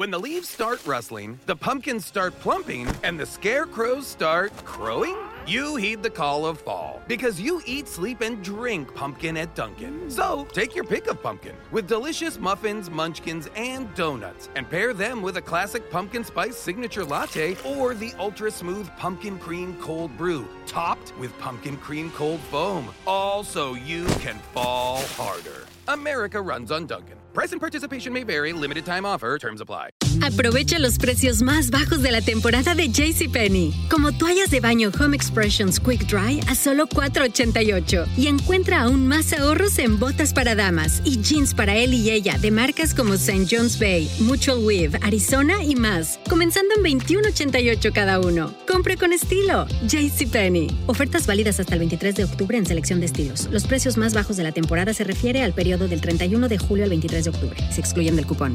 When the leaves start rustling, the pumpkins start plumping, and the scarecrows start crowing? You heed the call of fall because you eat, sleep, and drink pumpkin at Dunkin'. So take your pick of pumpkin with delicious muffins, munchkins, and donuts, and pair them with a classic pumpkin spice signature latte or the ultra smooth pumpkin cream cold brew, topped with pumpkin cream cold foam. All so you can fall harder. America runs on Dunkin'. Price and participation may vary, limited time offer, terms apply. Aprovecha los precios más bajos de la temporada de JCPenney. Como toallas de baño Home Expressions Quick Dry a solo $4.88. Y encuentra aún más ahorros en botas para damas y jeans para él y ella de marcas como St. John's Bay, Mutual Weave, Arizona y más. Comenzando en $21.88 cada uno. Compre con estilo. JCPenney. Ofertas válidas hasta el 23 de octubre en selección de estilos. Los precios más bajos de la temporada se refiere al periodo periodo del 31 de julio al 23 de octubre. Se excluyen del cupón.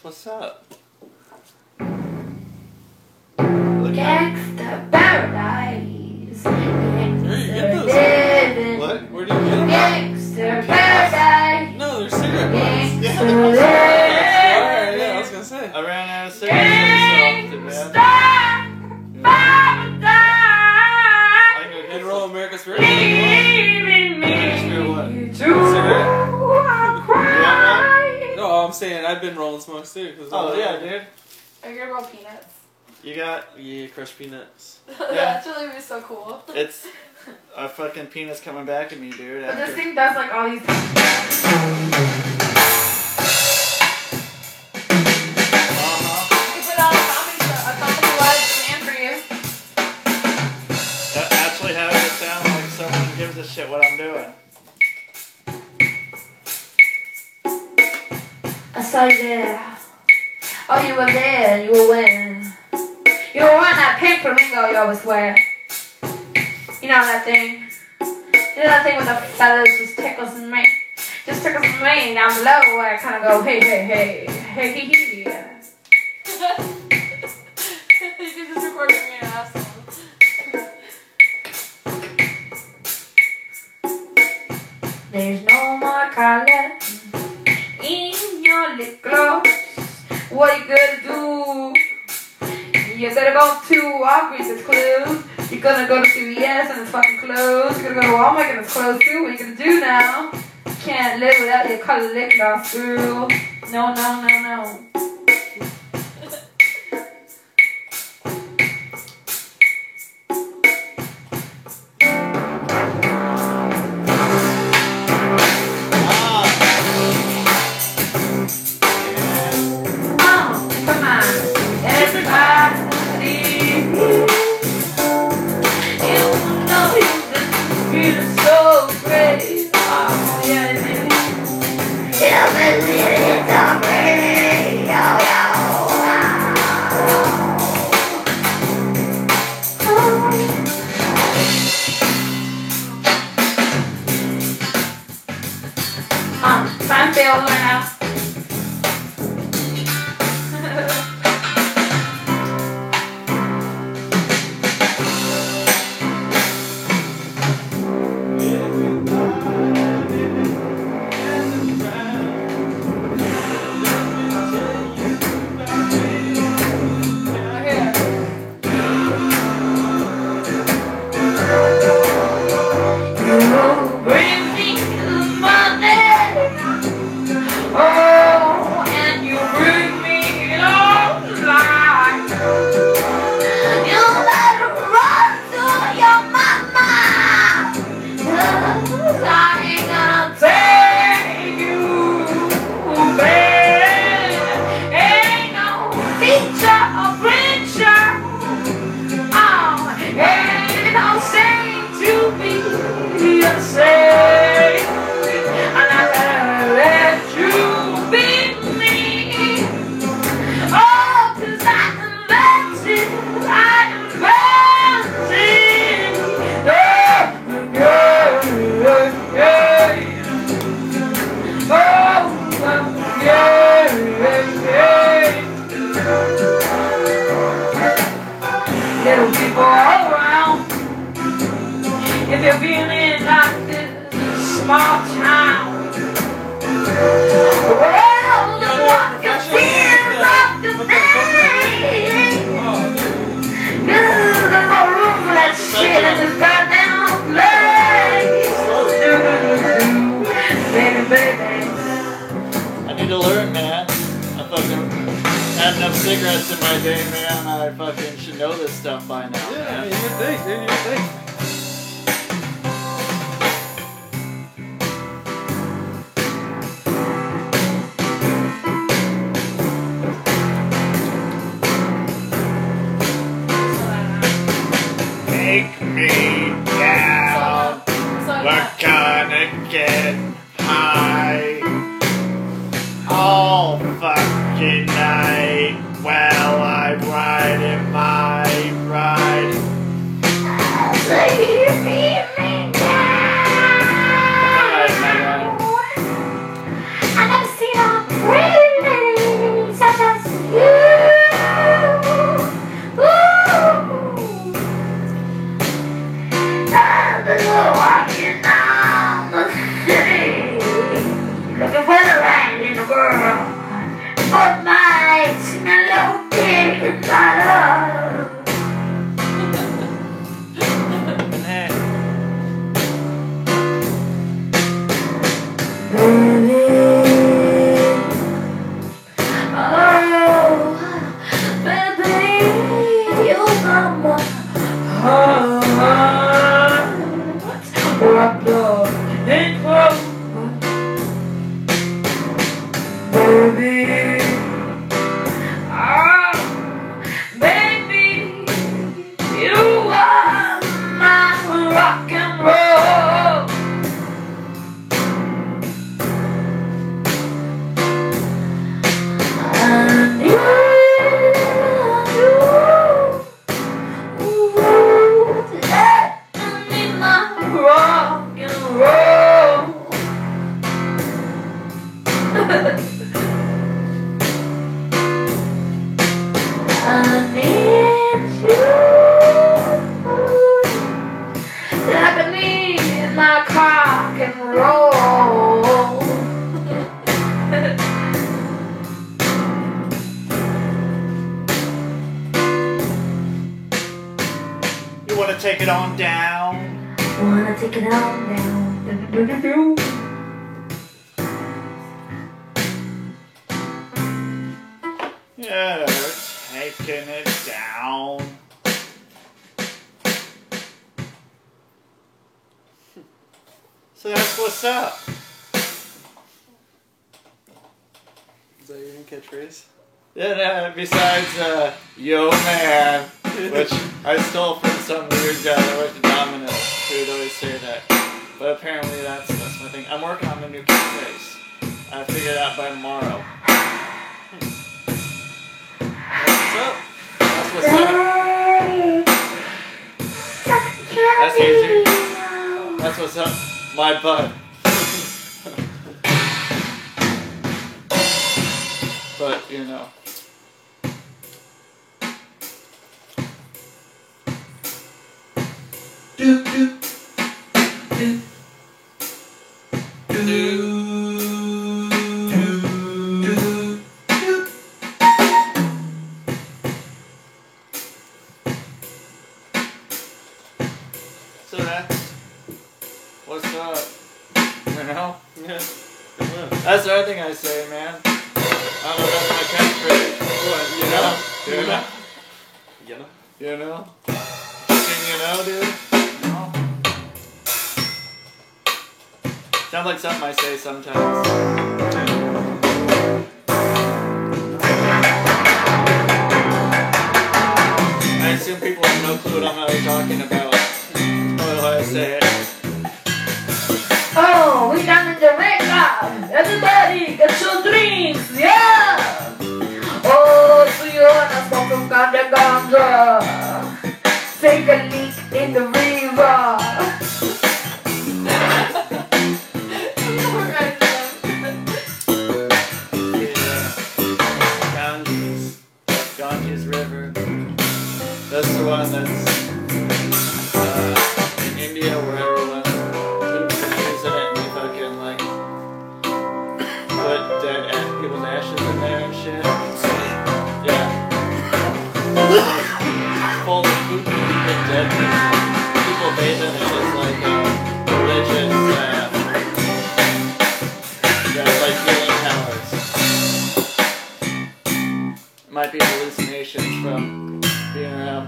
What's up. Look at Gangsta paradise. Where you? Living. What? Where do you get them? Gangsta paradise. No, they're cigarette butts. Gangsta Alright, yeah, I was gonna say. I ran out of cigarettes so often, man. Gangsta paradise. I can go And get roll some. America's Spirit. You Leaving me what? to cry. No, I'm saying I've been rolling smokes too. 'cause Oh yeah, dude. Are you gonna roll peanuts? You got Yeah, crushed peanuts. That's really be so cool. it's a fucking penis coming back at me, dude. But this After, thing does like all these. uh-huh. You put on a comedy show, a comedy live stand for you. That actually having it sound like someone gives a shit what I'm doing. I saw you there. Oh, you were there. You were wearing. You were wearing that pink flamingo you always wear. You know that thing. You know that thing with the feathers just tickles me. Just tickles me down below where I kind of go, hey, hey, hey, hey, hey, hey. you just recorded me an asshole. There's no more color in your lip gloss. What you gonna do? You're about two Walgreens, it's closed. You're gonna go to CVS and it's fucking closed. You're gonna go to Walmart and it's closed too. What you gonna do now? Can't live without your color lip girl. No, no, no, no. Um, fine, Bill, now. Bring me Yeah, I mean, you think, dude, you think. Take it on down? Wanna take it on down. What's up. Is that your new catchphrase? Yeah, besides uh, Yo Man, which I stole from some weird guy that worked at Domino's who would always say that. But apparently that's that's my thing. I'm working on a new catchphrase. I figure it out by tomorrow. What's up? That's what's up. That's easy. That's what's up. My butt. But you know. Sounds like something I say sometimes. I assume people have no clue what I'm really talking about. What do I say? Oh, we down in Jamaica. Everybody, get your drinks, yeah. Oh, so you wanna smoke some ganja ganja? Take a leak in the river.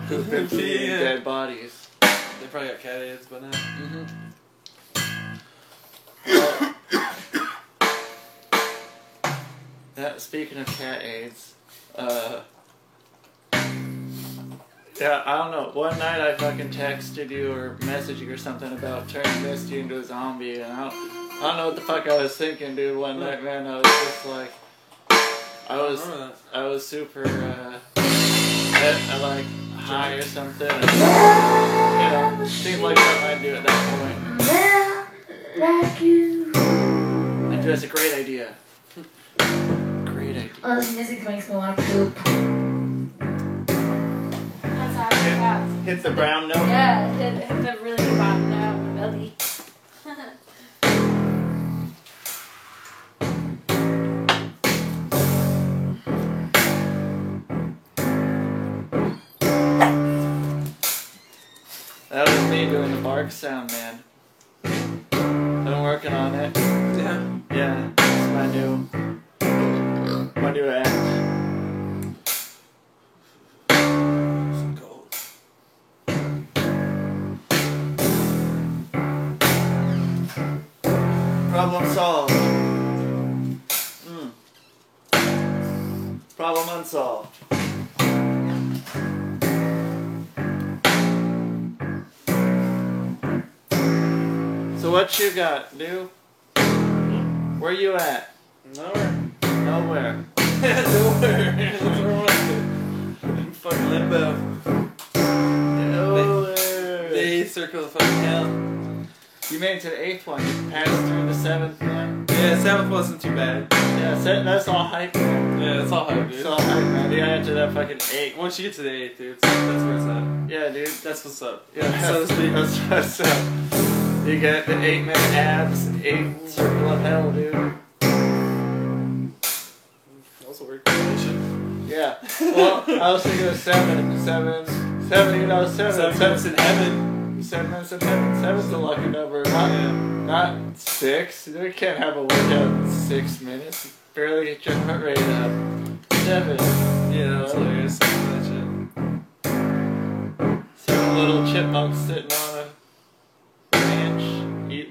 Poop and feeding Yeah. dead bodies. They probably got cat AIDS by now. Mm-hmm. that speaking of cat AIDS, uh, yeah, I don't know. One night I fucking texted you or messaged you or something about turning Misty into a zombie, and I don't, I don't know what the fuck I was thinking, dude. One night, man, I was just like, I was, remember I was super, uh, I, I like high or something. And, you know, seemed like something I'd do at that point. like you. And that's a great idea. Great idea. Oh, this music makes me want to poop. That's how I. Hit the brown note. Yeah, hit, hit the really bottom note, belly. Me doing the bark sound, man. I'm working on it. Damn. Yeah, it's my new, my new act. Some gold. Problem solved. Mm. Problem unsolved. What you got, dude? Where you at? Nowhere. Nowhere. Nowhere. That's where I want. In fucking limbo. Nowhere. The eighth circle of fucking hell. You made it to the eighth one. You passed through the seventh, man. Yeah, seventh wasn't too bad. Yeah, se- that's all hype, man. Yeah, it's all hype, dude. It's all hype, man. You got into that fucking eight. Once you get to the eighth, dude, that's where it's at. Yeah, dude. That's what's up. Yeah, So to speak. That's what's up. You get the eight minute abs, eight circle of hell, dude. Also weird combination. Yeah. Well, I was thinking of seven, seven, seven. You know, seven, Seven minutes in heaven. seven minutes in heaven. Seven's the lucky number. Not, Yeah. not six. We can't have a workout in six minutes. Barely get your heart rate up. Seven. Yeah, that's hilarious. Seven little chipmunks sitting on a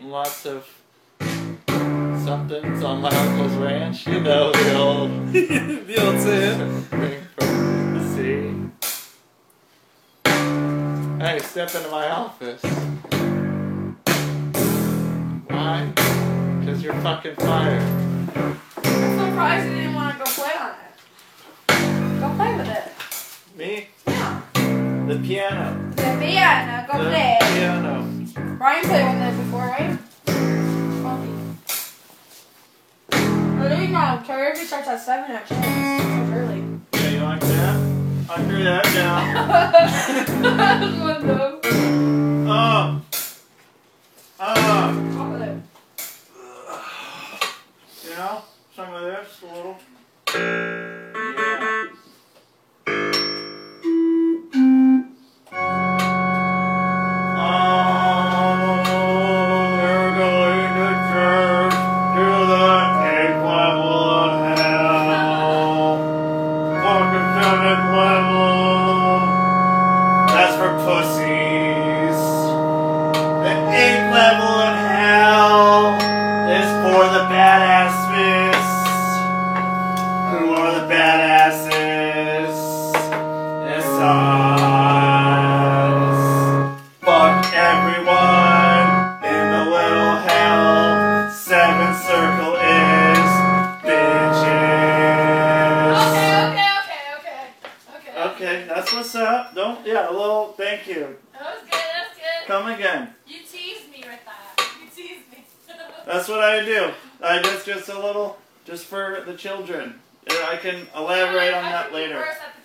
eating lots of somethings on my uncle's ranch. You know the old the old saying. thing from the sea. Hey, step into my office. Why? Because you're fucking fired. I'm surprised you didn't want to go play on it. Go play with it. Me? The piano. The piano, go the play. piano. Brian played on that before, right? Funky. I didn't know. Karaoke starts at 7 actually. It's early. Yeah, you like that? I threw that down. Oh. Oh. You know, some of this, a little.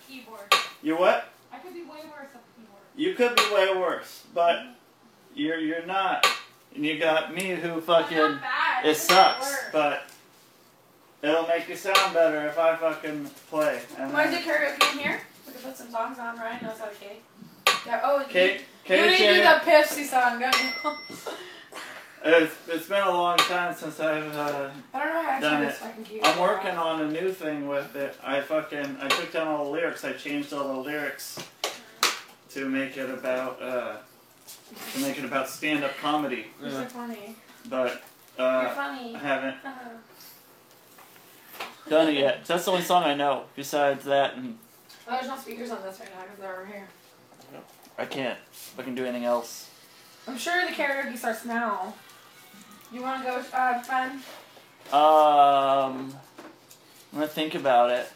Keyboard. You what? I could be way worse at the keyboard. You could be way worse, but you're you're not. And you got me who fucking not bad. it sucks, but it'll make you sound better if I fucking play. And Want to then- karaoke in here? We can put some songs on. Ryan knows how to cake. Yeah. Oh, Kate, you, Kate, you need to do the Pepsi song, don't you? it's, it's been a long time since I've uh, I don't know how back Done to this it. fucking keyboard. I'm working on a new thing with it. I fucking I took down all the lyrics. I changed all the lyrics to make it about uh to make it about stand up comedy. You're so funny. But You're uh funny. I haven't Uh, done it yet. That's the only song I know. Besides that and oh, there's no speakers on this right now because they're over here. I can't fucking do anything else. I'm sure the karaoke starts now. You want to go, uh, Ben? Um I'm gonna think about it.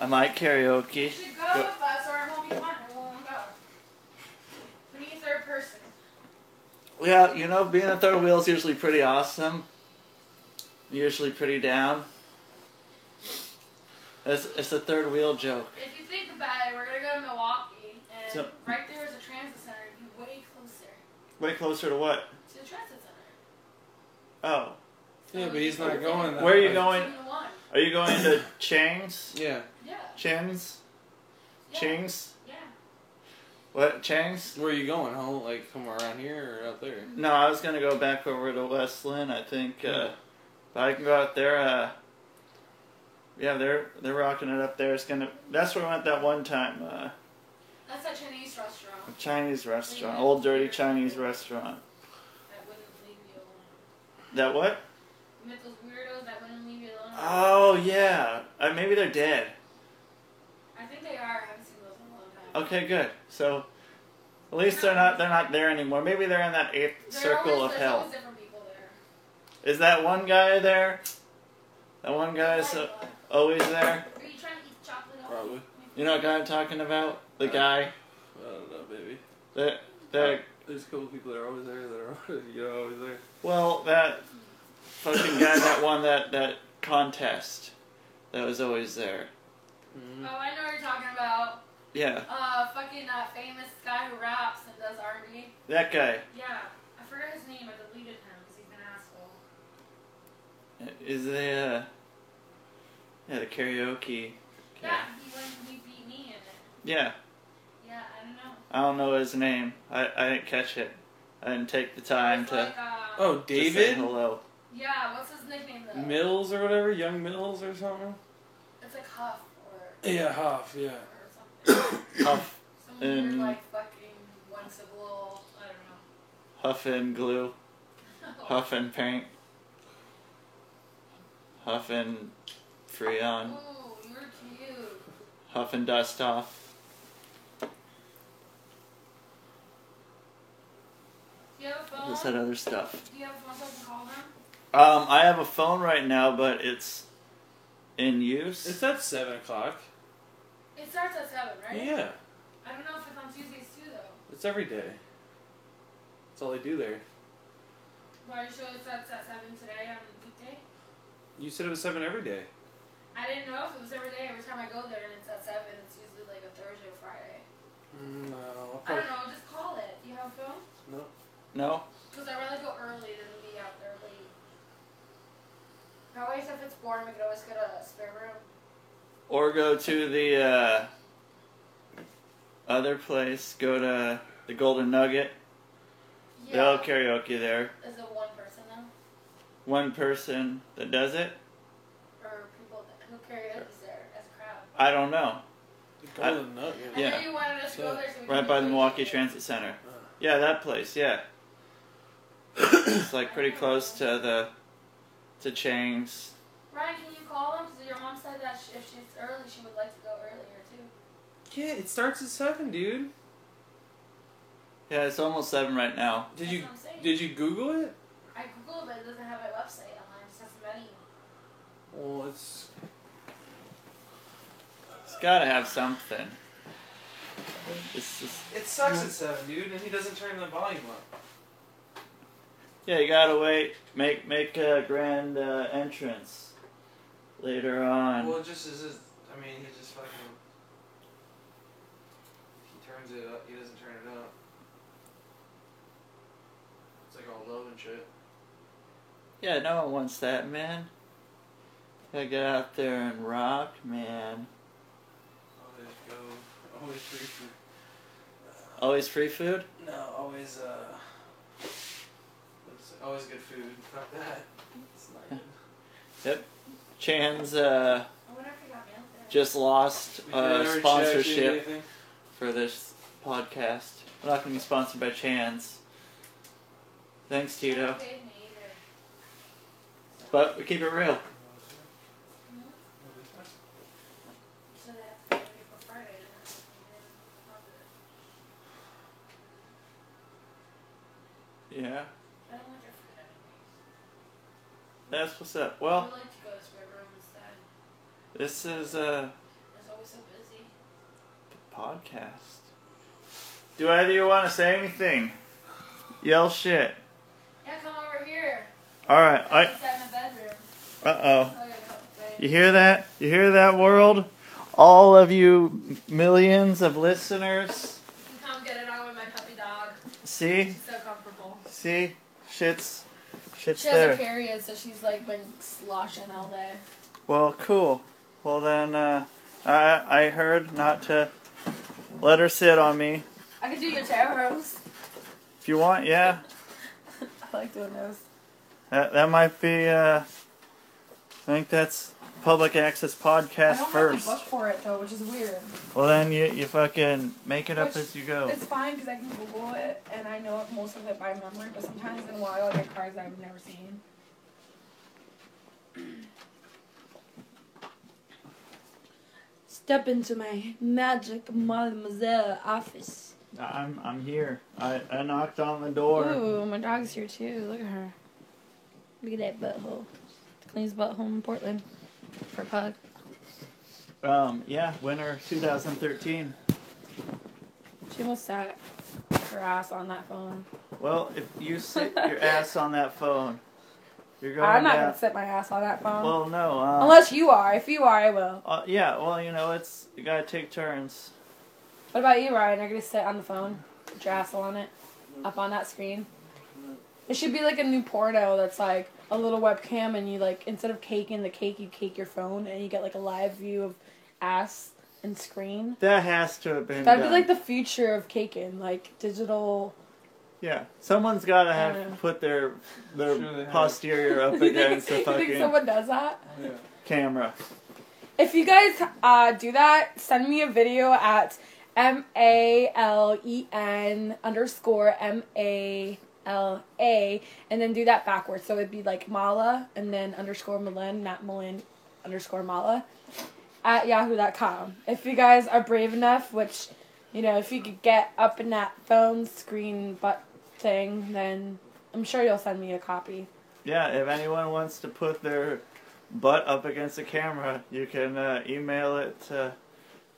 I might karaoke. You should go Go- with us or it won't be fun. We won't go. We need a third person. Yeah, you know, being a third wheel is usually pretty awesome. Usually pretty down. It's, it's a third wheel joke. If you think about it, we're gonna go to Milwaukie, and So- right there is a transit center. You'd be way closer Way closer to what? to the transit center. Oh. Yeah, but he's not going. That Where are you way. going? Two to one. Are you going to Chang's? Yeah. Yeah. Chins? Yeah. Ching's? Yeah. What? Chang's? Where are you going? Home, like somewhere around here or out there? No, I was gonna go back over to Westland. I think. Uh, but I can go out there. Uh, yeah, they're they're rocking it up there. It's gonna. That's where we went that one time. Uh, That's a Chinese restaurant a Chinese restaurant, old dirty Chinese restaurant. that wouldn't leave you alone. That what? You met those weirdos that wouldn't leave you alone. Oh yeah. Uh, maybe they're dead. I think they are. I haven't seen those in a long time. Okay, good. So at least they're not they're not there anymore. Maybe they're in that eighth There circle always, of there's hell. always different people there. Is that one guy there? That one guy's uh, always there. Are you trying to eat chocolate? all Probably. You know what guy I'm talking about? The Uh, guy I don't know, baby. that that There's a couple people that are always there that are you know always there. well that fucking guy that won that that contest that was always there. Mm-hmm. Oh, I know what you're talking about. Yeah, Uh, fucking uh, famous guy who raps and does R&B. that guy. Yeah, I forgot his name. I deleted him because he's an asshole. Is the uh, yeah the karaoke? Yeah, he went. He beat me in it. Yeah, Yeah, I don't know. I don't know his name. I, I didn't catch it. I didn't take the time to, like, uh, Oh, to say David hello. Yeah, what's his nickname though? Mills or whatever, Young Mills or something. It's like Huff or, Yeah, Huff. Yeah. or something. Huff, Some weird Um, like fucking one syllable. I don't huff and glue, know. huff and paint, huff and freon, Ooh, you're cute. huff and dust off. Do you have a phone? This other stuff. Do you have a phone so I can call them? Um, I have a phone right now, but it's in use. It's at seven o'clock. It starts at seven, right? Yeah, I don't know if it's on Tuesdays too though. it's every day. That's all they do there. Why are you sure it starts at seven today on weekday? You said it was seven every day. I didn't know if it was every day. Every time I go there and it's at seven, it's usually like a Thursday or Friday. Mm, No. I don't know. Just call it. Do you have a phone? No. No. Because I'd rather go early than be out there late. That way, if it's boring, we could always get a spare room. Or go to the uh, other place. Go to the Golden Nugget. Yeah. They'll karaoke there. Is it one person though, One person that does it. or people that, who karaoke's there as a crowd? I don't know. The Golden Nugget. I Yeah. know you wanted us to go there so we Right by the Milwaukie. Transit Center. Yeah, that place. Yeah. It's like pretty close to the to Chang's. Ryan, can you call them? Because your mom said that sh- if she's early, she would like to go earlier too. Yeah, it starts at seven, dude. Yeah, it's almost seven right now. Did That's you what I'm did you Google it? I googled, but it doesn't have a website online. It just has a menu. Well, it's It's got to have something. It's just, it sucks at seven, dude, and he doesn't turn the volume up. Yeah, you gotta wait. Make make a grand uh, entrance later on. Well, it just I mean, he just fucking. He turns it up. He doesn't turn it up. It's like all low and shit. Yeah, no one wants that, man. Gotta get out there and rock, man. Always go. Always free food. Always free food? No, always uh. What's it- Always good food. Fuck that. It's not good. Yep. Chan's uh, I wonder if we got mail today. just lost We didn't uh, ever sponsorship anything. for this podcast. We're not going to be sponsored by Chan's. Thanks, Tito. haven't paid me either. But we keep it real. So they have to pay me for Friday. and then deposit. Yeah, I don't want your food anyways. That's what's up. Well, like to go to Square Room instead. this is uh, so busy. podcast. Do either of you want to say anything? Yell shit. Yeah, come over here. All right. I I. sat in the bedroom. Uh oh. Yeah, no, wait. You hear that? You hear that, world? All of you millions of listeners. Come get it on with my puppy dog. See, She's so comfortable. see, shit's, shit's She has a period, so she's like been sloshing all day. Well, cool. Well then, uh, I I heard not to let her sit on me. I could do your tarot If you want, yeah. I like doing those. That that might be. Uh, I think that's public access I podcast don't first. have a book for it though, which is weird. Well then, you you fucking make it up as you go. It's fine because I can Google it and I know most of it by memory, but sometimes in a while I get cards that I've never seen. Step into my magic mademoiselle office. I'm I'm here. I I knocked on the door. Ooh, my dog's here too. Look at her. Look at that butthole. Cleanest butthole in Portland. For pug. Um, yeah, winter 2013. She almost sat her ass on that phone. Well, if you sit your ass on that phone, you're going I'm not down. gonna sit my ass on that phone. Well, no. Uh, Unless you are. If you are, I will. uh, yeah. Well, you know, it's you gotta take turns. What about you, Ryan? Are You're gonna sit on the phone, put your asshole on it, up on that screen. It should be like a new porno that's like a little webcam, and you like instead of caking the cake, you cake your phone, and you get like a live view of ass and screen. That has to have been. That'd be like the future of caking, like digital. Yeah, someone's gotta have Yeah. put their their Sure they have. posterior up against the fucking. you think someone does that? Yeah. camera. If you guys uh, do that, send me a video at M A L E N underscore M A L A, and then do that backwards. So it'd be like Mala and then underscore Malen, not Malen underscore Mala, at yahoo.com. If you guys are brave enough, which, you know, if you could get up in that phone screen butt thing, then I'm sure you'll send me a copy. Yeah, if anyone wants to put their butt up against the camera, you can uh, email it to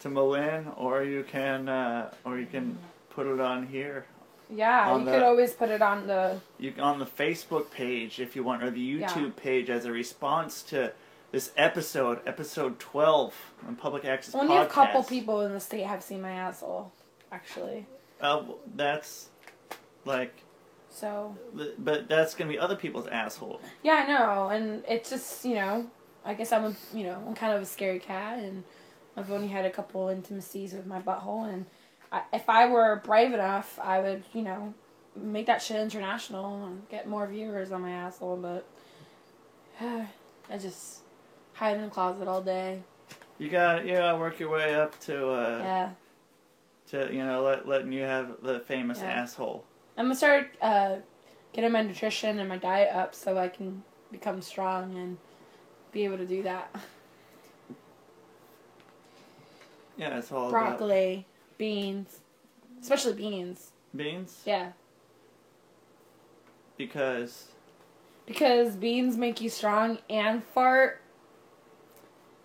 to Malen, or you can uh, or you can put it on here. Yeah, you the- could always put it on the. You on the Facebook page if you want, or the Yeah. YouTube page as a response to this episode, episode twelve on Public Access Only Podcast. a couple people in the state have seen my asshole, actually. Uh, that's like, So but that's gonna be other people's asshole. yeah, I know, and it's just you know, I guess I'm a you know I'm kind of a scary cat, and I've only had a couple intimacies with my butthole, and I, if I were brave enough, I would you know make that shit international and get more viewers on my asshole, but I just hide in the closet all day. You got you gotta work your way up to uh, Yeah. to you know let, letting you have the famous Yeah. asshole. I'm gonna start uh, getting my nutrition and my diet up so I can become strong and be able to do that. Yeah, it's all about Broccoli, beans, especially beans. beans? Yeah, because because beans make you strong and fart,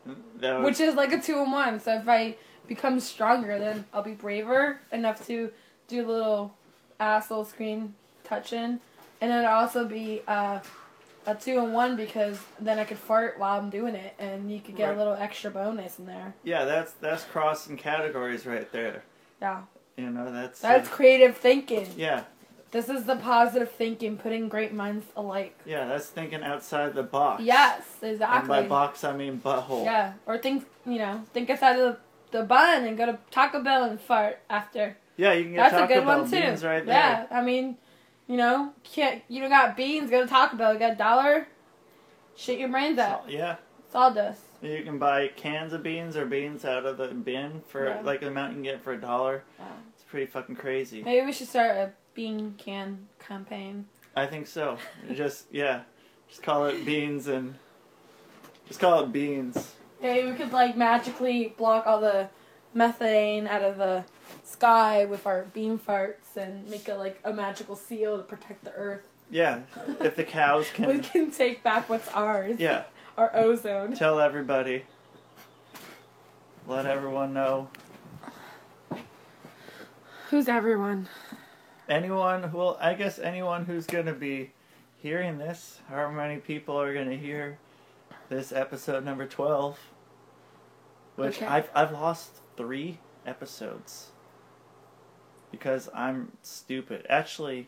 was, which is like a two in one. So if I become stronger, then I'll be braver enough to do a little asshole screen touching, and then I'll also be uh, a two in one because then I could fart while I'm doing it, and you could get Right. a little extra bonus in there. yeah that's that's crossing categories right there. Yeah. You know that's That's uh, creative thinking. yeah This is the positive thinking, putting great minds alike. yeah that's thinking outside the box. Yes, exactly. And by box I mean butthole. Yeah, or think you know, think outside of the, the bun and go to Taco Bell and fart after. Yeah, you can get That's Taco a good Bell one too. right there. Yeah, I mean, you know, can't you don't got beans? Go to Taco Bell. You got a dollar. Shit your brains out. Yeah. Sawdust. You can buy cans of beans or beans out of the bin for Yeah. like the amount you can get for a dollar. Yeah. It's pretty fucking crazy. Maybe we should start a bean can campaign. I think so. just yeah, just call it beans and just call it beans. Maybe we could like magically block all the methane out of the sky with our bean farts and make it like a magical seal to protect the earth. Yeah, if the cows can. We can. can take back what's ours. Yeah, Our ozone. tell everybody. Let everyone know. Who's everyone? Anyone who will, I guess anyone who's gonna be hearing this, however many people are gonna hear this episode number twelve. Which Okay. I've I've lost three episodes. Because I'm stupid. Actually,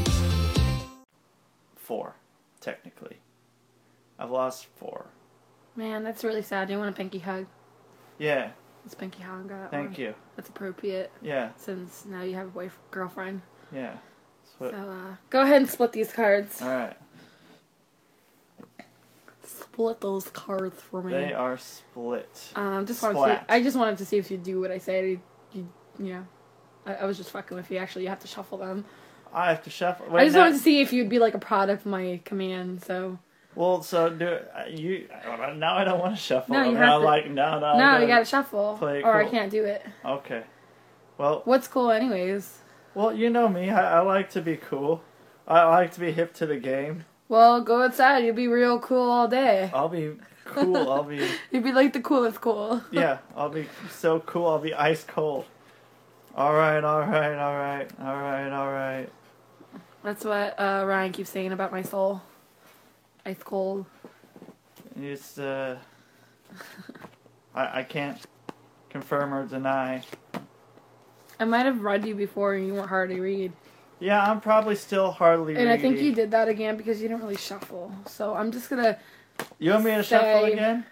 Four, technically. I've lost four. Man, that's really sad. Do you want a pinky hug? Yeah, Let's pinky hug. that thank one. you. That's appropriate Yeah, since now you have a boyfriend, girlfriend. yeah. So So, uh, go ahead and split these cards. Alright. Split those cards for me. They are split. Um, just wanted Splat. to. I just wanted to see if you do what I said. You, you, you know, I, I was just fucking with you. Actually, you have to shuffle them. I have to shuffle. I just now- wanted to see if you'd be like a product of my command. So Well, so do uh, you? uh, Now I don't want to shuffle. No, you have to- like no, no. no, you gotta shuffle, play it or I can't do it. Okay. Well, What's cool, anyways? well, you know me. I, I like to be cool. I like to be hip to the game. Well, go outside. You'll be real cool all day. I'll be cool. I'll be You'd be like the coolest cool. yeah. I'll be so cool. I'll be ice cold. All right, all right, all right, all right, all right. That's what uh, Ryan keeps saying about my soul. Ice cold. It's uh, I I can't confirm or deny. I might have read you before and you weren't hard to read. Yeah, I'm probably still hardly. And I think you did that again because you didn't really shuffle. So I'm just gonna You want me to shuffle again?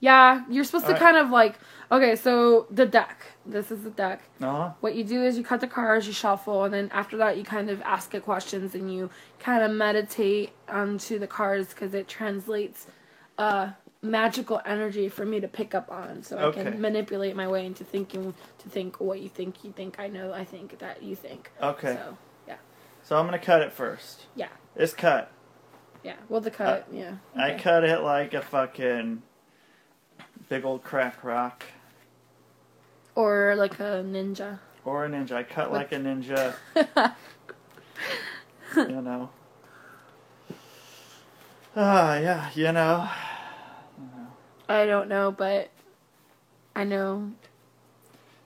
Yeah, you're supposed to Alright. kind of like okay, so the deck. This is the deck. Uh huh. What you do is you cut the cards, you shuffle, and then after that you kind of ask it questions and you kind of meditate onto the cards because it translates uh magical energy for me to pick up on so I can manipulate my way into thinking to think what you think you think I know I think that you think. Okay. So yeah. So I'm gonna cut it first. Yeah. It's cut. Yeah. Well the cut, yeah. I cut it like a fucking big old crack rock Or like a ninja. or a ninja. I cut like a ninja. you know. Ah, yeah, you know. I don't know, but I know.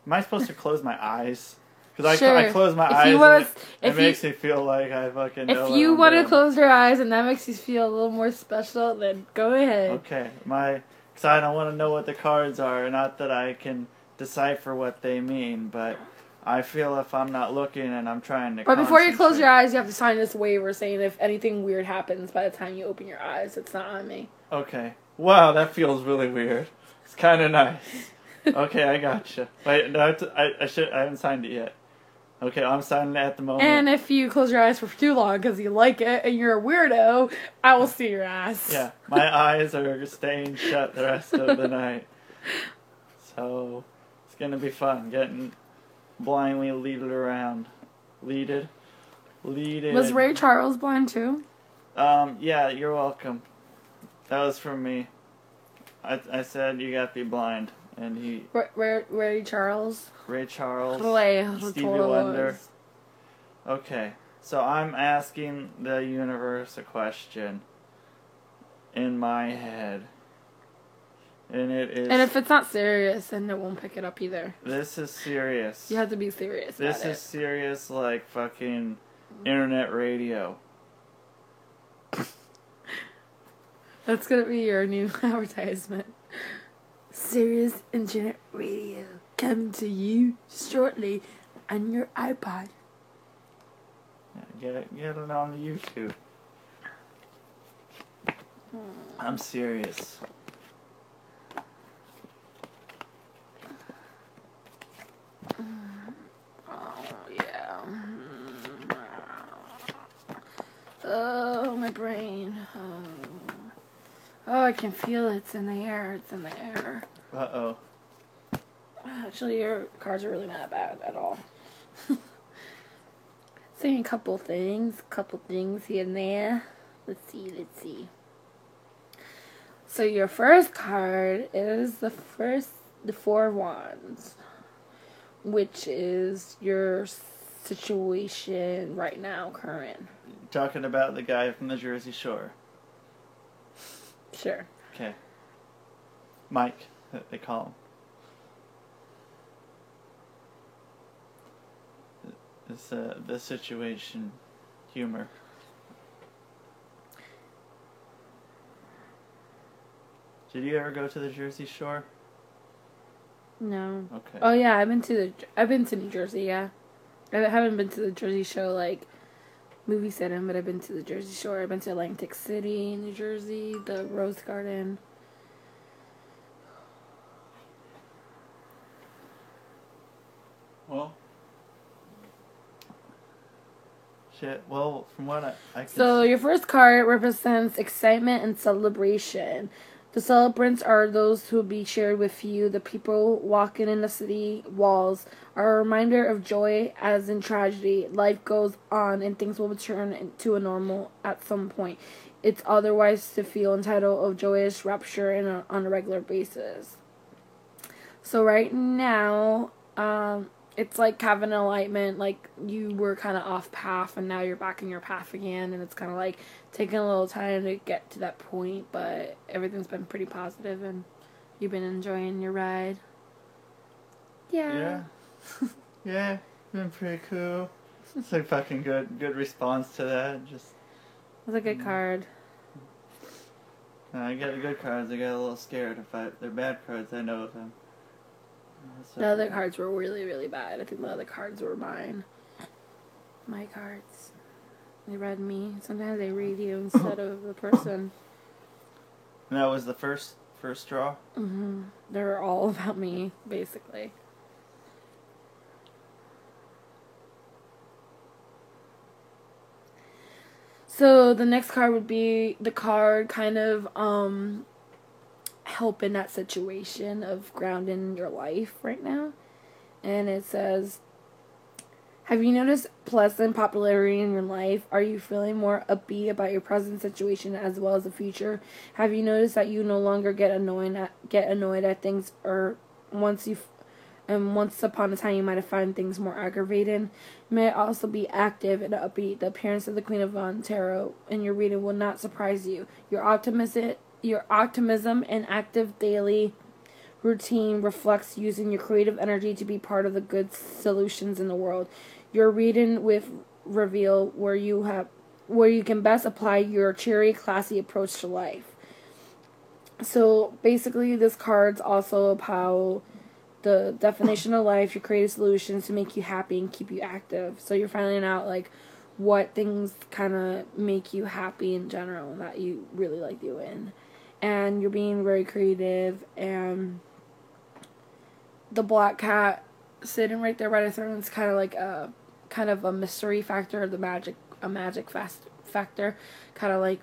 Am I supposed to close my eyes? Because I, Sure. I close my If eyes and it, it you- makes me feel like I fucking know If you want to close your eyes and that makes you feel a little more special, then go ahead. Okay, my because I don't want to know what the cards are. Not that I can decipher what they mean, but I feel if I'm not looking and I'm trying to. But before you close your eyes, you have to sign this waiver saying if anything weird happens by the time you open your eyes, it's not on me. Okay. Wow, that feels really weird. It's kind of nice. okay, I gotcha. Wait, no, I, I should. I haven't signed it yet. Okay, I'm signing it at the moment. And if you close your eyes for too long because you like it and you're a weirdo, I will see your ass. yeah, my eyes are staying shut the rest of the night. So it's gonna be fun getting blindly leaded around. Leaded, leaded. Was Ray Charles blind too? Um. Yeah, you're welcome. That was from me. I I said you got to be blind, and he Ray, Ray, Ray Charles? Ray Charles. Ray Stevie. Wonder. Okay, so I'm asking the universe a question in my head, and it is. And if it's not serious, then it won't pick it up either. this is serious. You have to be serious this is serious, like fucking internet radio. That's gonna be your new advertisement. Serious Internet Radio coming to you shortly on your iPod. Yeah, get it, get it on YouTube. Hmm. I'm serious. Mm. Oh yeah. Mm. Oh my brain. Oh. Oh, I can feel it. It's in the air. It's in the air. Uh oh. Actually, your cards are really not bad at all. Saying a couple things, a couple things here and there. Let's see, let's see. So your first card is the first, the Four of Wands, which is your situation right now, current. Talking about the guy from the Jersey Shore. Sure. Okay. Mike, that they call him. This uh, the situation, humor. Did you ever go to the Jersey Shore? No. Okay. Oh yeah, I've been to the I've been to New Jersey. Yeah, I haven't been to the Jersey Show like movie setting, but I've been to the Jersey Shore. I've been to Atlantic City, New Jersey, the Rose Garden. Well. Shit. Well, from what I, I So your first card represents excitement and celebration. The celebrants are those who will be shared with you. The people walking in the city walls are a reminder of joy as in tragedy. Life goes on and things will return to a normal at some point. It's otherwise to feel entitled of joyous rapture in a, on a regular basis. So right now, um, it's like having enlightenment, like you were kind of off path and now you're back in your path again, and it's kind of like taking a little time to get to that point, but everything's been pretty positive and you've been enjoying your ride. Yeah. Yeah. yeah. Been pretty cool. It's a fucking good good response to that. Just It was a good card. uh, I get the good cards. I get a little scared if I they're bad cards. I know them. So- The other cards were really, really bad. I think the other cards were mine. My cards. They read me. Sometimes they read you instead of the person. And that was the first first draw. hmm They're all about me, basically. So the next card would be the card kind of um help in that situation of grounding your life right now. And it says have you noticed pleasant popularity in your life? Are you feeling more upbeat about your present situation as well as the future? Have you noticed that you no longer get annoyed at get annoyed at things or once you and once upon a time you might have found things more aggravating? You may also be active and upbeat. The appearance of the Queen of Wands Tarot in your reading will not surprise you. Your optimism your optimism and active daily routine reflects using your creative energy to be part of the good solutions in the world. Your reading with reveal where you have where you can best apply your cheery, classy approach to life. So basically, this card's also about the definition of life, your creative solutions to make you happy and keep you active. So you're finding out like what things kind of make you happy in general that you really like doing, and you're being very creative. And the black cat sitting right there by the throne is kind of like a kind of a mystery factor, the magic a magic fast factor, kind of like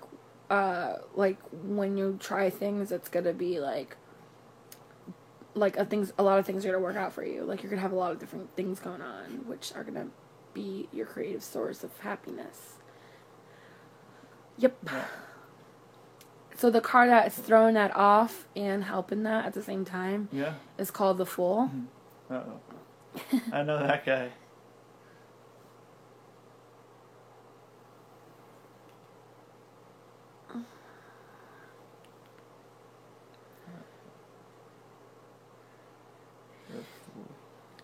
uh like when you try things, it's gonna be like like a things a lot of things are gonna work out for you. Like you're gonna have a lot of different things going on, which are gonna be your creative source of happiness. Yep. So the card that is throwing that off and helping that at the same time Yeah. is called the Fool. Uh oh. I know that guy.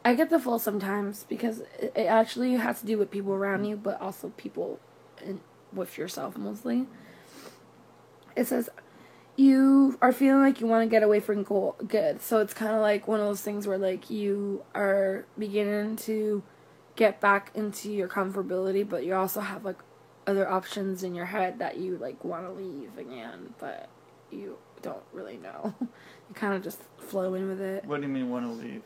I get the Fool sometimes because it, it actually has to do with people around you, but also people in, with yourself mostly. It says, you are feeling like you want to get away from goal good. So it's kind of like one of those things where like you are beginning to get back into your comfortability but you also have like other options in your head that you like want to leave again but you don't really know. You kind of just flow in with it. What do you mean want to leave?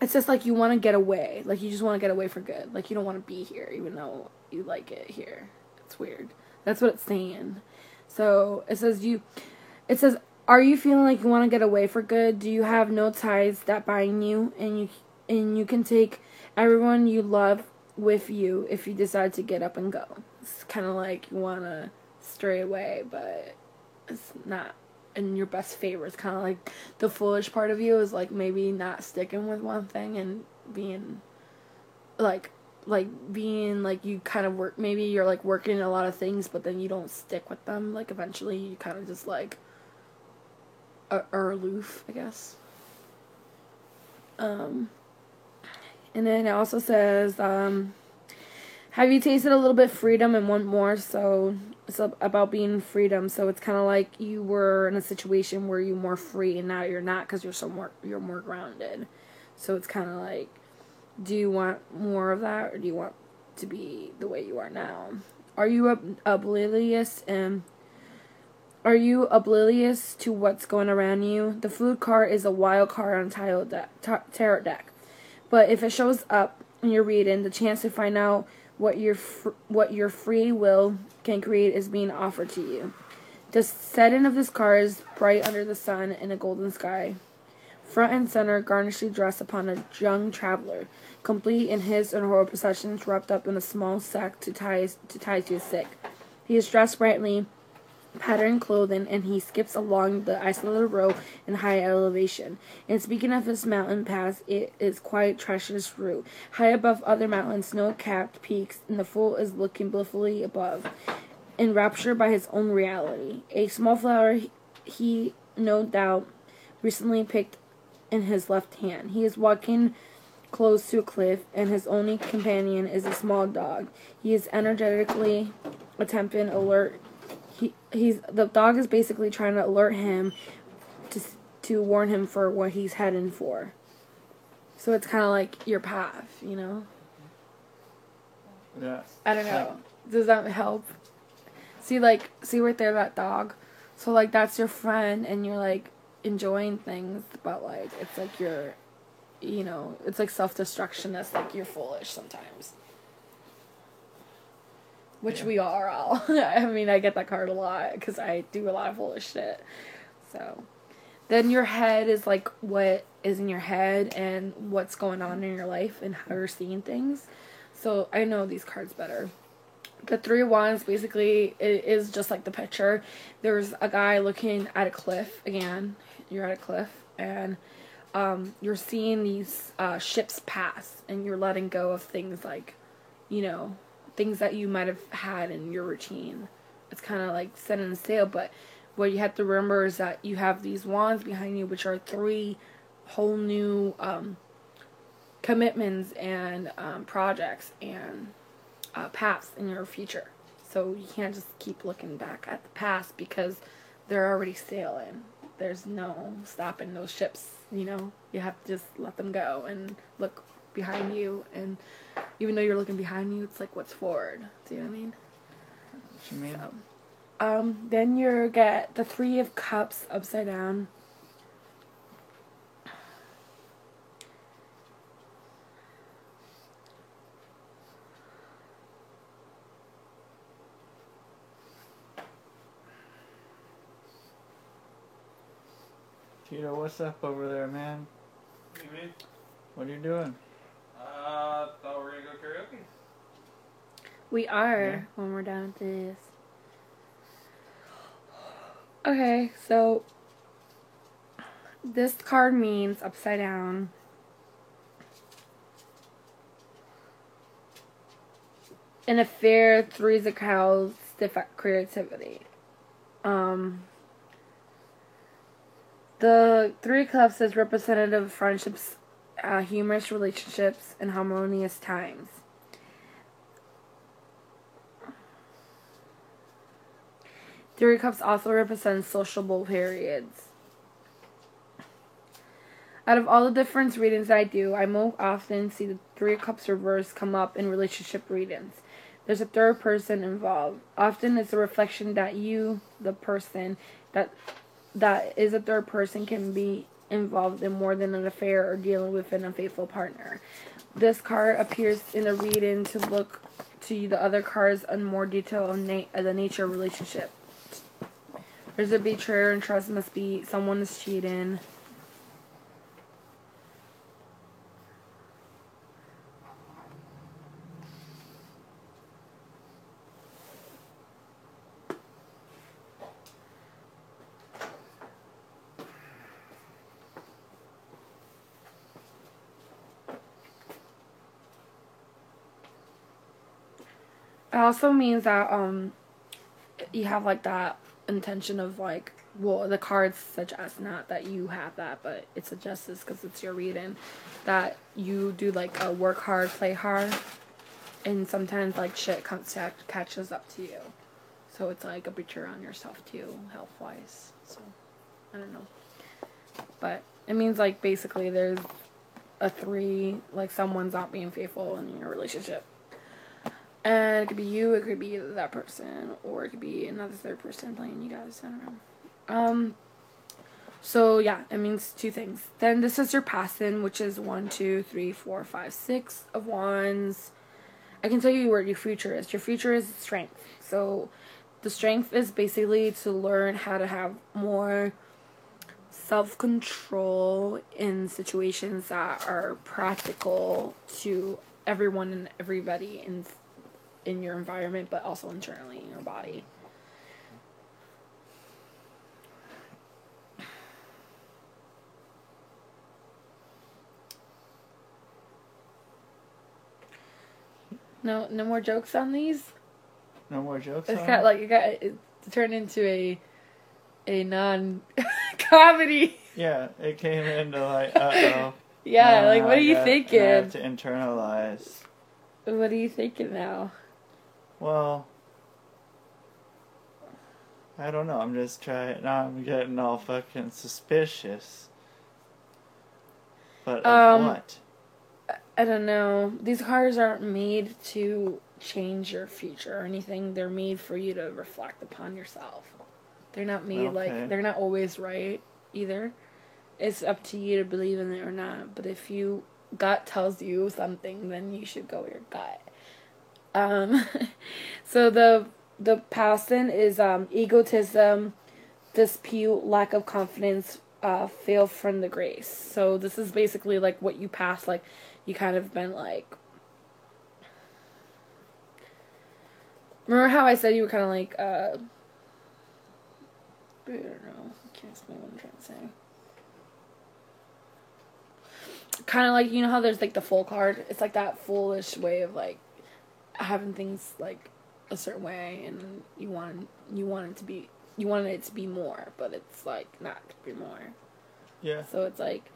it's just like you want to get away. Like you just want to get away for good. Like you don't want to be here even though you like it here. It's weird. That's what it's saying so it says you it says are you feeling like you want to get away for good? Do you have no ties that bind you? And you and you can take everyone you love with you if you decide to get up and go. It's kind of like you want to stray away but it's not in your best favor. It's kind of like the foolish part of you is like maybe not sticking with one thing and being like like being like you kind of work maybe you're like working a lot of things but then you don't stick with them like eventually you kind of just like are, are aloof i guess. Um and then it also says um have you tasted a little bit freedom and want more? So it's about being freedom. So it's kind of like you were in a situation where you're more free and now you're not because you're so more you're more grounded. So it's kind of like do you want more of that or do you want to be the way you are now are you ob- oblivious and are you oblivious to what's going around you the Fool card is a wild card on tile deck, ta- tarot deck but if it shows up in your reading the chance to find out what your fr- what your free will can create is being offered to you. The setting of this card is bright under the sun in a golden sky. Front and center, garnishly dressed upon a young traveler, complete in his and her possessions wrapped up in a small sack to tie to tie to his sick. He is dressed brightly, patterned clothing, and he skips along the isolated road in high elevation. And speaking of his mountain pass, it is quite treacherous route. High above other mountains, snow-capped peaks, and the fool is looking blissfully above, enraptured by his own reality. A small flower he no doubt, recently picked in his left hand. He is walking close to a cliff, and his only companion is a small dog. He is energetically attempting alert he he's the dog is basically trying to alert him to to warn him for what he's heading for. So it's kind of like your path, you know. Yeah. I don't know. Does that help? See, like, see right there that dog. So like that's your friend, and you're like enjoying things, but like it's like you're, you know, it's like self destruction. That's like you're foolish sometimes. Which Yeah. we are all. I mean, I get that card a lot because I do a lot of foolish shit. So, then your head is like what is in your head and what's going on in your life and how you're seeing things. So I know these cards better. The three of wands basically it is just like the picture. There's a guy looking at a cliff again. You're at a cliff and um, you're seeing these uh, ships pass and you're letting go of things like, you know, things that you might have had in your routine. It's kind of like setting sail, but what you have to remember is that you have these wands behind you, which are three whole new um, commitments and um, projects and uh, paths in your future. So you can't just keep looking back at the past because they're already sailing. There's no stopping those ships, you know? You have to just let them go and look behind you. And even though you're looking behind you, it's like what's forward. Do you know what I mean? What you mean? So, um, then you get the Three of Cups upside down. Tito, what's up over there, man? What do You mean? What are you doing? Uh, thought we were gonna go karaoke. We are Yeah. when we're done with this. Okay, so this card means upside down. In a fair threes of cows, stiff creativity. Um, the three cups is representative of friendships, uh, humorous relationships, and harmonious times. Three Cups also represents sociable periods. Out of all the different readings I do, I most often see the Three Cups reverse come up in relationship readings. There's a third person involved. Often it's a reflection that you, the person that that is a third person, can be involved in more than an affair or dealing with an unfaithful partner. This card appears in a reading to look to the other cards on more detail of, na- of the nature of relationship. There's a betrayer and trust must be someone is cheating. Also means that um you have like that intention of like well the cards suggest not that you have that but it suggests this because it's your reading that you do like a work hard play hard and sometimes like shit comes catches up to you. So it's like a betrayal on yourself too health wise so i don't know. But it means like basically there's a three like someone's not being faithful in your relationship and it could be you, it could be that person, or it could be another third person playing you guys. I don't know. Um, so yeah, it means two things. Then this is your passing, which is one, two, three, four, five, six of wands. I can tell you where your future is. Your future is strength. So the strength is basically to learn how to have more self control in situations that are practical to everyone and everybody in in your environment, but also internally in your body. No, no more jokes on these. No more jokes. It's on got like it got it turned into a a non comedy. Yeah, it came into like, uh oh. Yeah, like what are you I thinking? have to internalize. What are you thinking now? Well, I don't know. I'm just trying. Now I'm getting all fucking suspicious. But of Um, what? I don't know. These cards aren't made to change your future or anything. They're made for you to reflect upon yourself. They're not made Okay. like they're not always right either. It's up to you to believe in it or not. But if you gut tells you something, then you should go with your gut. Um, so the the passing is um egotism, dispute, lack of confidence, uh, fail from the grace. So this is basically like what you pass, like you kind of been like. Remember how I said you were kind of like uh. I don't know. I can't explain what I'm trying to say. Kind of like you know how there's like the Fool card. It's like that foolish way of like having things like a certain way, and you want you want it to be you want it to be more, but it's like not to be more. Yeah. So it's like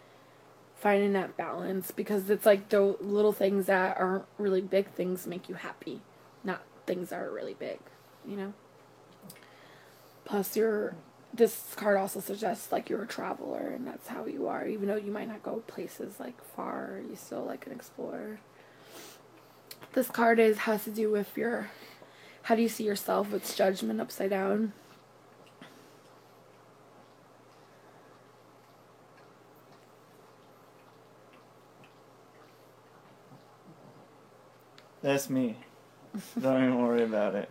finding that balance because it's like the little things that aren't really big things make you happy, not things that are really big, you know? Plus you're this card also suggests like you're a traveler and that's how you are. Even though you might not go places like far, you still like an explorer. This card is has to do with your how do you see yourself? It's judgment upside down. That's me. Don't even worry about it.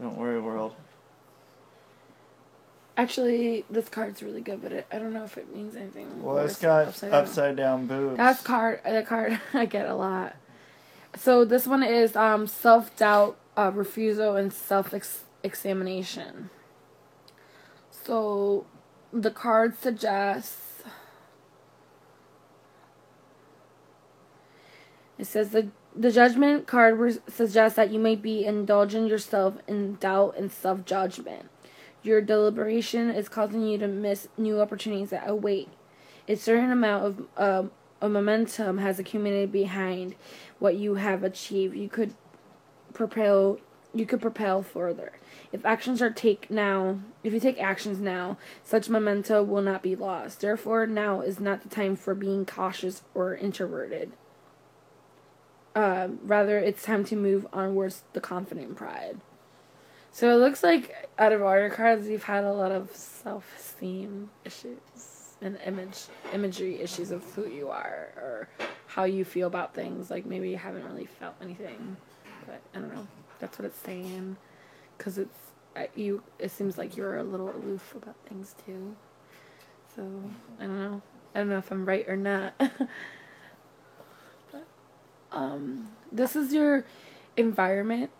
Don't worry, world. Actually, this card's really good, but it, I don't know if it means anything. Well, it's got upside down. upside down boobs. That's card. The card I get a lot. So this one is um self doubt, uh, refusal, and self examination. So, the card suggests. It says the the judgment card suggests that you may be indulging yourself in doubt and self judgment. Your deliberation is causing you to miss new opportunities that await. A certain amount of um, a momentum has accumulated behind what you have achieved. You could propel you could propel further. If actions are take now, if you take actions now, such memento will not be lost. Therefore, now is not the time for being cautious or introverted. Uh, rather, it's time to move onwards the confident pride. So it looks like out of all your cards, you've had a lot of self-esteem issues and image imagery issues of who you are or how you feel about things. Like maybe you haven't really felt anything, but I don't know. That's what it's saying, because it's you. It seems like you're a little aloof about things too. So I don't know. I don't know if I'm right or not. but, um, this is your environment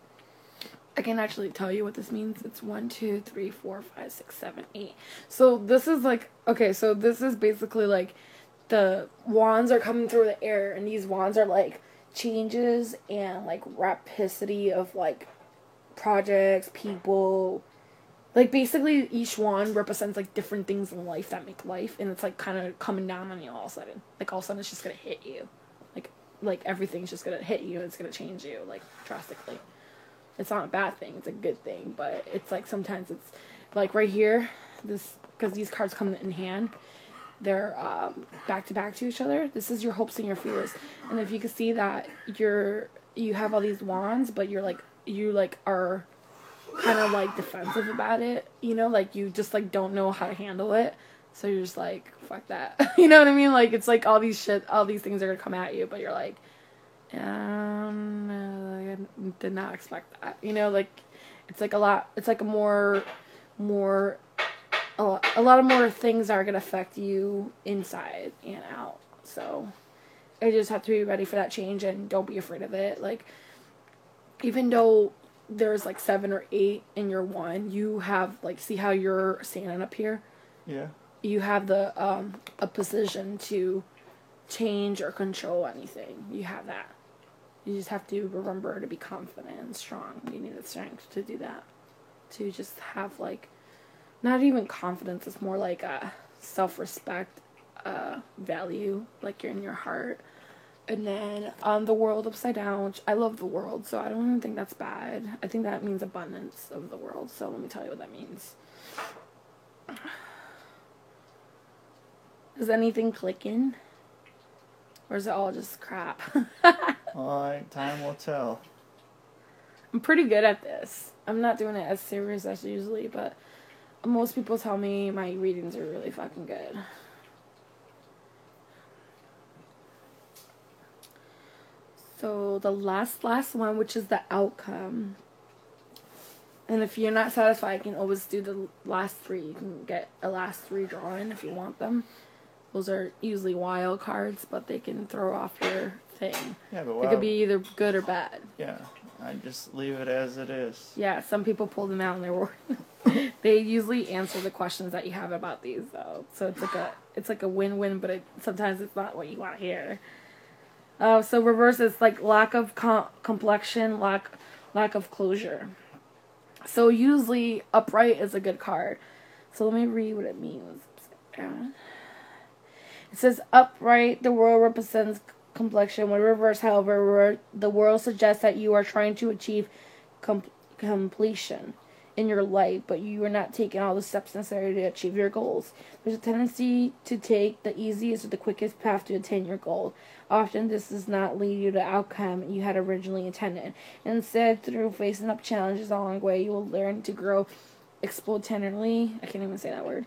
I can actually tell you what this means. It's one, two, three, four, five, six, seven, eight. So this is like okay, so this is basically like the wands are coming through the air and these wands are like changes and like rapidity of like projects, people. Like basically each wand represents like different things in life that make life and it's like kind of coming down on you all of a sudden. Like all of a sudden it's just to hit you. Like like everything's just to hit you it's to change you like drastically it's not a bad thing it's a good thing but it's like sometimes it's like right here this because these cards come in hand they're um, back to back to each other this is your hopes and your fears. And if you can see that you're you have all these wands but you're like you like are kind of like defensive about it you know like you just like don't know how to handle it so you're just like fuck that. You know what i mean? Like it's like all these shit all these things are gonna come at you but you're like um, I did not expect that. You know, like it's like a lot. It's like a more, more, a lot, a lot of more things are gonna affect you inside and out. So, I just have to be ready for that change and don't be afraid of it. Like, even though there's like seven or eight in your one, you have like see how you're standing up here. Yeah. You have the um a position to change or control anything. You have that. You just have to remember to be confident and strong. You need the strength to do that. To just have like not even confidence, it's more like a self respect, uh, value, like you're in your heart. And then um the world upside down, which I love the world, so I don't even think that's bad. I think that means abundance of the world. So let me tell you what that means. Is anything clicking? Or is it all just crap? Well, time will tell. I'm pretty good at this. I'm not doing it as serious as usually, but most people tell me my readings are really fucking good. So the last last one, which is the outcome. And if you're not satisfied, you can always do the last three. You can get a last three drawing if you want them. Those are usually wild cards, but they can throw off your thing. Yeah, but It could be either good or bad. Yeah, I just leave it as it is. Yeah, some people pull them out and they're wor- they usually answer the questions that you have about these though. So it's like a it's like a win-win, but it, sometimes it's not what you want to hear. Uh, so reverse is like lack of com- complexion, lack lack of closure. So usually upright is a good card. So let me read what it means. It says upright. The world represents complexion. When reverse, however, the world suggests that you are trying to achieve com- completion in your life, but you are not taking all the steps necessary to achieve your goals. There's a tendency to take the easiest or the quickest path to attain your goal. Often, this does not lead you to the outcome you had originally intended. Instead, through facing up challenges along the way, you will learn to grow exponentially. I can't even say that word.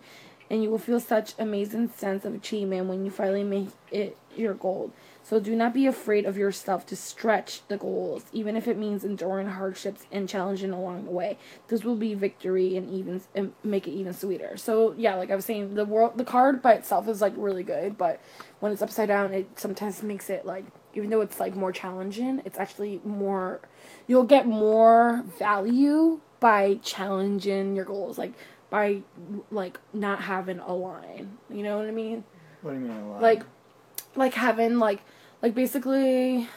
And you will feel such amazing sense of achievement when you finally make it your goal. So do not be afraid of yourself to stretch the goals, even if it means enduring hardships and challenging along the way. This will be victory and even and make it even sweeter. So yeah, like I was saying, the world, the card by itself is like really good, but when it's upside down, it sometimes makes it like even though it's like more challenging, it's actually more. You'll get more value by challenging your goals, like by like not having a line. You know what I mean? What do you mean a lot? like like having like like basically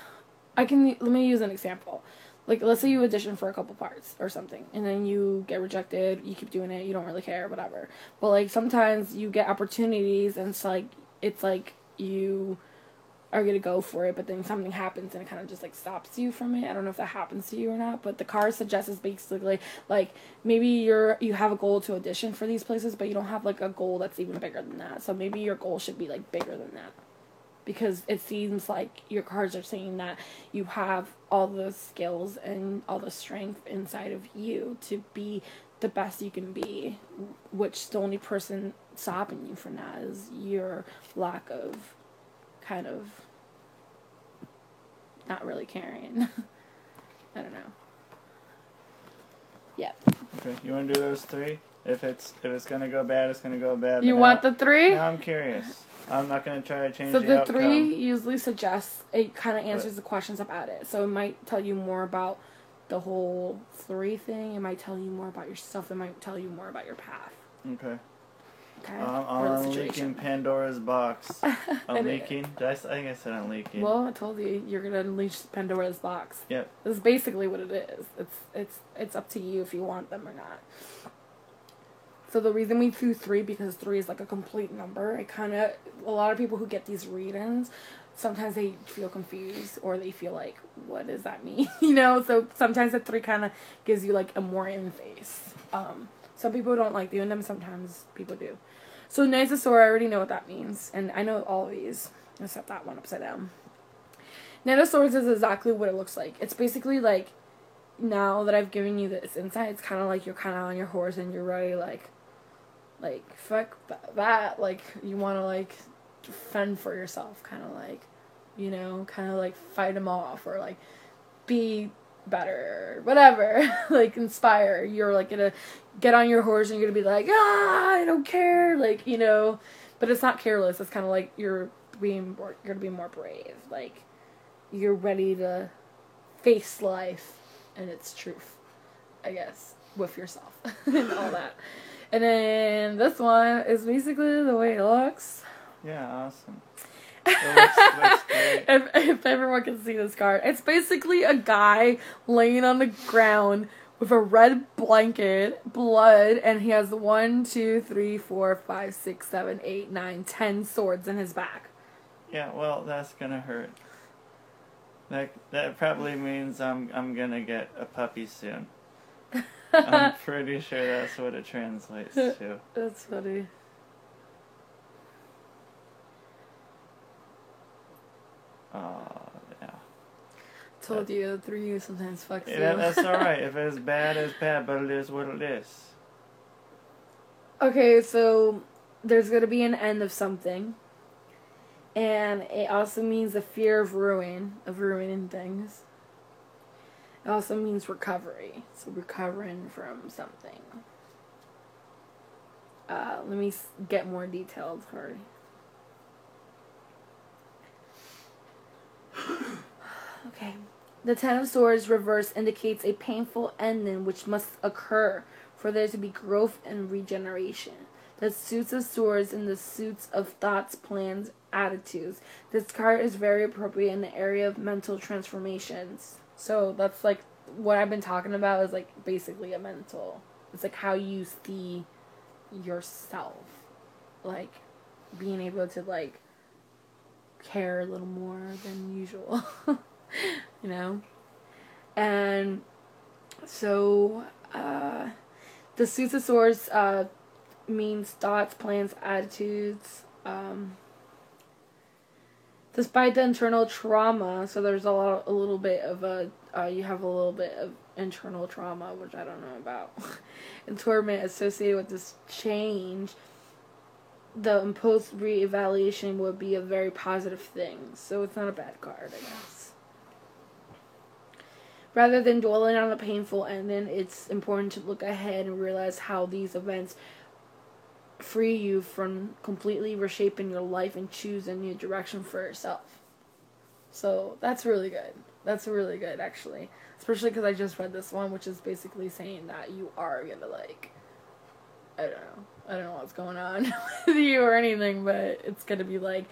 i can let me use an example like let's say you audition for a couple parts or something and then you get rejected you keep doing it you don't really care whatever but like sometimes you get opportunities and it's like it's like you are gonna go for it, but then something happens and it kind of just like stops you from it. I don't know if that happens to you or not, but the card suggests is basically like maybe you're you have a goal to audition for these places, but you don't have like a goal that's even bigger than that. So maybe your goal should be like bigger than that. Because it seems like your cards are saying that you have all the skills and all the strength inside of you to be the best you can be, which the only person stopping you from that is your lack of kind of not really caring. I don't know. Yep. Okay, you want to do those three? If it's if it's gonna go bad, it's gonna go bad. You but want now- the three? Now I'm curious. I'm not gonna try to change So the, the outcome. three usually suggests it kind of answers the questions about it. So it might tell you more about the whole three thing. It might tell you more about yourself. It might tell you more about your path. Okay. Okay. Um, I'm situation. leaking Pandora's box. And I'm it- leaking. Did I, I think I said I'm leaking. Well, I told you you're gonna unleash Pandora's box. Yep. This is basically what it is. It's it's it's up to you if you want them or not. So the reason we do three because three is like a complete number. It kind of a lot of people who get these readings, sometimes they feel confused or they feel like, what does that mean? you know. So sometimes the three kind of gives you like a more in face. Um, some people don't like doing them. Sometimes people do. So Sword, I already know what that means, and I know all of these except that one upside down. Swords is exactly what it looks like. It's basically like now that I've given you this insight, it's kind of like you're kind of on your horse and you're ready, like, like fuck that. Like you want to like fend for yourself, kind of like, you know, kind of like fight them off or like be better, whatever. like inspire. You're like gonna get on your horse and you're gonna be like, ah, I don't care, like you know. But it's not careless. It's kind of like you're being more, you're gonna be more brave. Like you're ready to face life and its truth, I guess, with yourself and all that. And then this one is basically the way it looks. Yeah, awesome. Looks, looks. If, if everyone can see this card, it's basically a guy laying on the ground with a red blanket, blood, and he has one, two, three, four, five, six, seven, eight, nine, ten swords in his back. Yeah, well, that's gonna hurt. That that probably means I'm I'm gonna get a puppy soon. I'm pretty sure that's what it translates to. That's funny. Told you the three you sometimes fucks Yeah, you. that's alright. If it's bad, it's bad, but it is what it is. Okay, so there's gonna be an end of something. And it also means the fear of ruin, of ruining things. It also means recovery. So recovering from something. Uh, let me get more detailed. Sorry. okay. The Ten of Swords reverse indicates a painful ending which must occur for there to be growth and regeneration. The suits of swords and the suits of thoughts, plans, attitudes. This card is very appropriate in the area of mental transformations. So that's like what I've been talking about is like basically a mental. It's like how you see yourself. Like being able to like care a little more than usual. you know? And so uh the swords uh means thoughts, plans, attitudes. Um, despite the internal trauma, so there's a lot, a little bit of a, uh, you have a little bit of internal trauma, which I don't know about, and torment associated with this change. The imposed reevaluation would be a very positive thing, so it's not a bad card, I guess. Rather than dwelling on the painful and then it's important to look ahead and realize how these events free you from completely reshaping your life and choose a new direction for yourself. So that's really good. That's really good, actually. Especially because I just read this one, which is basically saying that you are gonna, like, I don't know. I don't know what's going on with you or anything, but it's gonna be like,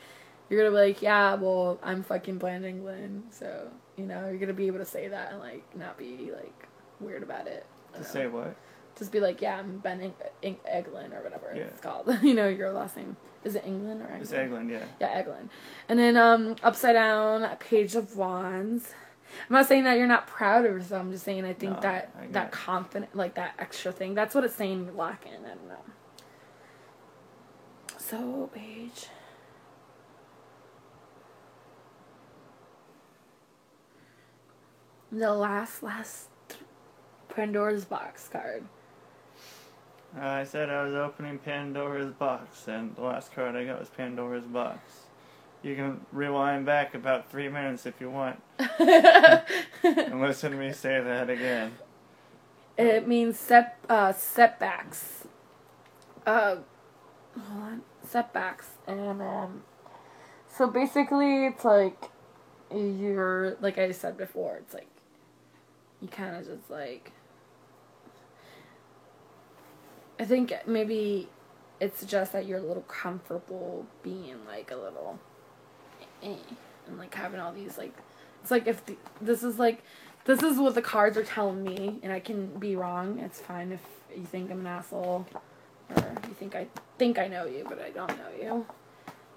you're gonna be like, yeah, well, I'm fucking Ben England, so, you know, you're gonna be able to say that and, like, not be, like, weird about it. To don't say what? Just be like, yeah, I'm Ben Eng- Eng- Eglin or whatever Yeah. it's called. you know your last name. Is it England or Eglin? It's Eglin, yeah. Yeah, Eglin. And then um, upside down, Page of Wands. I'm not saying that you're not proud of yourself. I'm just saying I think No, that I that it. confident, like that extra thing. That's what it's saying you're lacking. I don't know. So Page. The last last Pandora's box card. I said I was opening Pandora's box, and the last card I got was Pandora's box. You can rewind back about three minutes if you want, and listen to me say that again. It means set uh, setbacks. Uh, hold on, setbacks, and um, so basically it's like you're like I said before. It's like you kind of just like. I think maybe it suggests that you're a little comfortable being like a little, eh, and like having all these like, it's like if the, this is like this is what the cards are telling me, and I can be wrong. It's fine if you think I'm an asshole, or you think I think I know you, but I don't know you.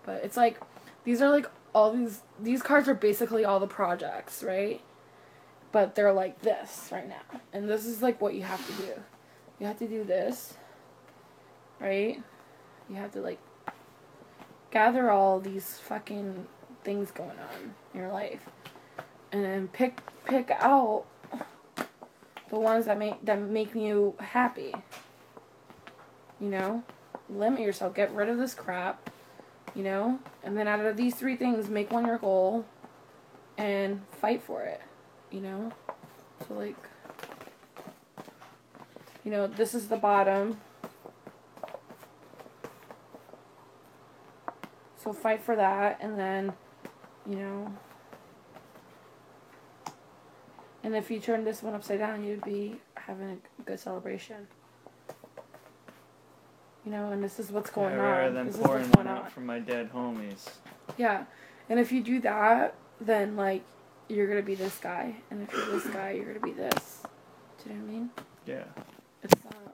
But it's like these are like all these these cards are basically all the projects, right? But they're like this right now, and this is like what you have to do. You have to do this, right? You have to like gather all these fucking things going on in your life and then pick pick out the ones that make that make you happy. You know, limit yourself. Get rid of this crap. You know, and then out of these three things, make one your goal, and fight for it. You know, so like, you know, this is the bottom. So fight for that, and then, you know, and if you turn this one upside down, you'd be having a good celebration. You know, and this is what's going Yeah, rather on. than This is pouring what's going one on. out from my dead homies. Yeah. And if you do that, then like you're gonna be this guy. And if you're this guy, you're gonna be this. Do you know what I mean? Yeah, It's uh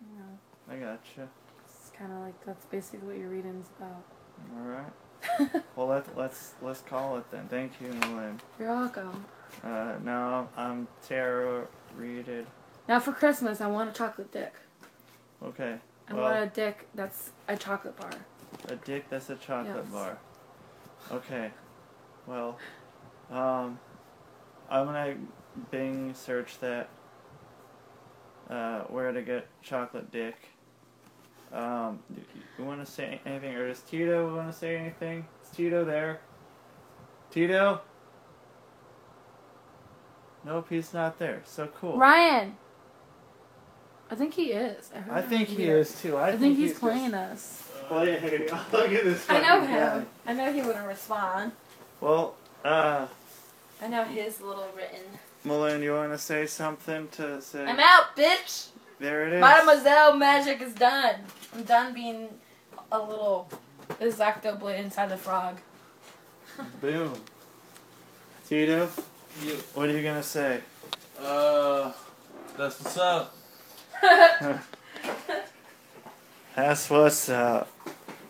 you know, I gotcha. it's kinda like that's basically what your reading's about. All right. well, let let's let's call it then. Thank you, Malen. You're welcome. Uh, now I'm tarot readed. Now for Christmas I want a chocolate dick. Okay. I Well- want a dick that's a chocolate bar. A dick that's a chocolate Yes. bar. Okay. Well, um, I'm gonna Bing search that. Uh, where to get chocolate dick. Um, do you want to say anything, or does Tito want to say anything? Is Tito there? Tito? Nope, he's not there. So cool. Ryan! I think he is. heard I think he here. is too. I, I think he's just playing us. playing. Look at this. I know fucking guy. him. I know he wouldn't respond. Well, uh, I know his little written. Malone, you want to say something to say? I'm out, bitch! There it is. Mademoiselle Magic is done. I'm done being a little exacto blade inside the frog. Boom. Tito, You, what are you gonna say? uh, that's what's up. That's what's up.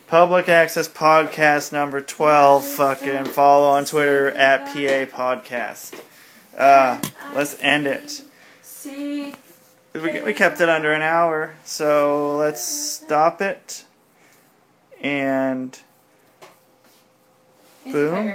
Public Access Podcast number 12. Fucking follow on Twitter at PA Podcast. Uh, let's end it. See? We, we kept it under an hour, so let's stop it. And Boom.